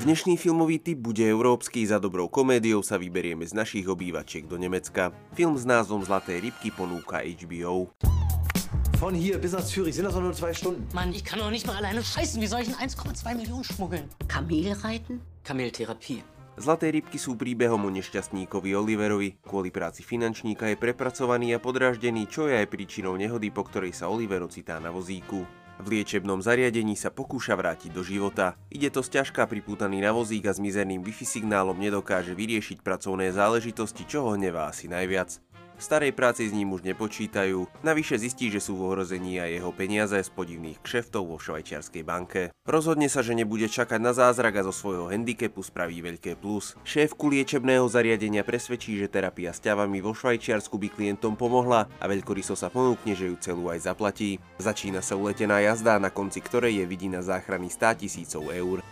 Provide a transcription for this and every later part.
Dnešný filmový typ bude európsky, za dobrou komédiou sa vyberieme z našich obývačiek do Nemecka. Film s názvom Zlaté rybky ponúka HBO. Von hier bis nach Zürich sind das nur zwei Stunden. Mann, ich kann doch nicht mal alleine scheißen. Wie soll ich denn 1,2 Millionen schmuggeln? Kamel reiten? Kameltherapie. Zlaté rybky sú príbehom o nešťastníkovi Oliverovi. Kvôli práci finančníka je prepracovaný a podráždený, čo je aj príčinou nehody, po ktorej sa Oliver ocitá na vozíku. V liečebnom zariadení sa pokúša vrátiť do života. Ide to sťažká pripútaný na vozík a s mizerným Wi-Fi signálom nedokáže vyriešiť pracovné záležitosti, čo ho hnevá asi najviac. Starej práci s ním už nepočítajú, navyše zistí, že sú v ohrození aj jeho peniaze z podivných kšeftov vo švajčiarskej banke. Rozhodne sa, že nebude čakať na zázrak a zo svojho handicapu spraví veľké plus. Šéfku liečebného zariadenia presvedčí, že terapia s ťavami vo Švajčiarsku by klientom pomohla a veľkoryso sa ponúkne, že ju celú aj zaplatí. Začína sa uletená jazda, na konci ktorej je vidina záchrany 100 tisícov eur.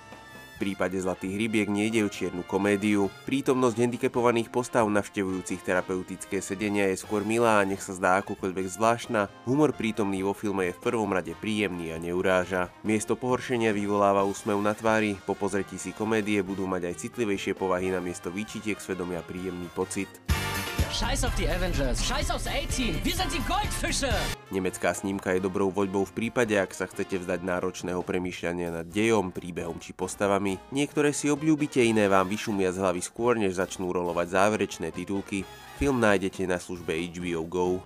V prípade Zlatých rybiek nejde o čiernu komédiu. Prítomnosť handicapovaných postav navštevujúcich terapeutické sedenia je skôr milá a nech sa zdá akokoľvek zvláštna. Humor prítomný vo filme je v prvom rade príjemný a neuráža. Miesto pohoršenia vyvoláva úsmev na tvári, po pozretí si komédie budú mať aj citlivejšie povahy na miesto výčitiek svedomia príjemný pocit. Scheiß auf die Avengers. Scheiß aufs A-Team. Wir sind die Goldfische. Nemecká snímka je dobrou voľbou v prípade, ak sa chcete vzdať náročného premýšľania nad dejom, príbehom či postavami. Niektoré si obľúbite, iné vám vyšumia z hlavy skôr, než začnú rolovať záverečné titulky. Film nájdete na službe HBO GO.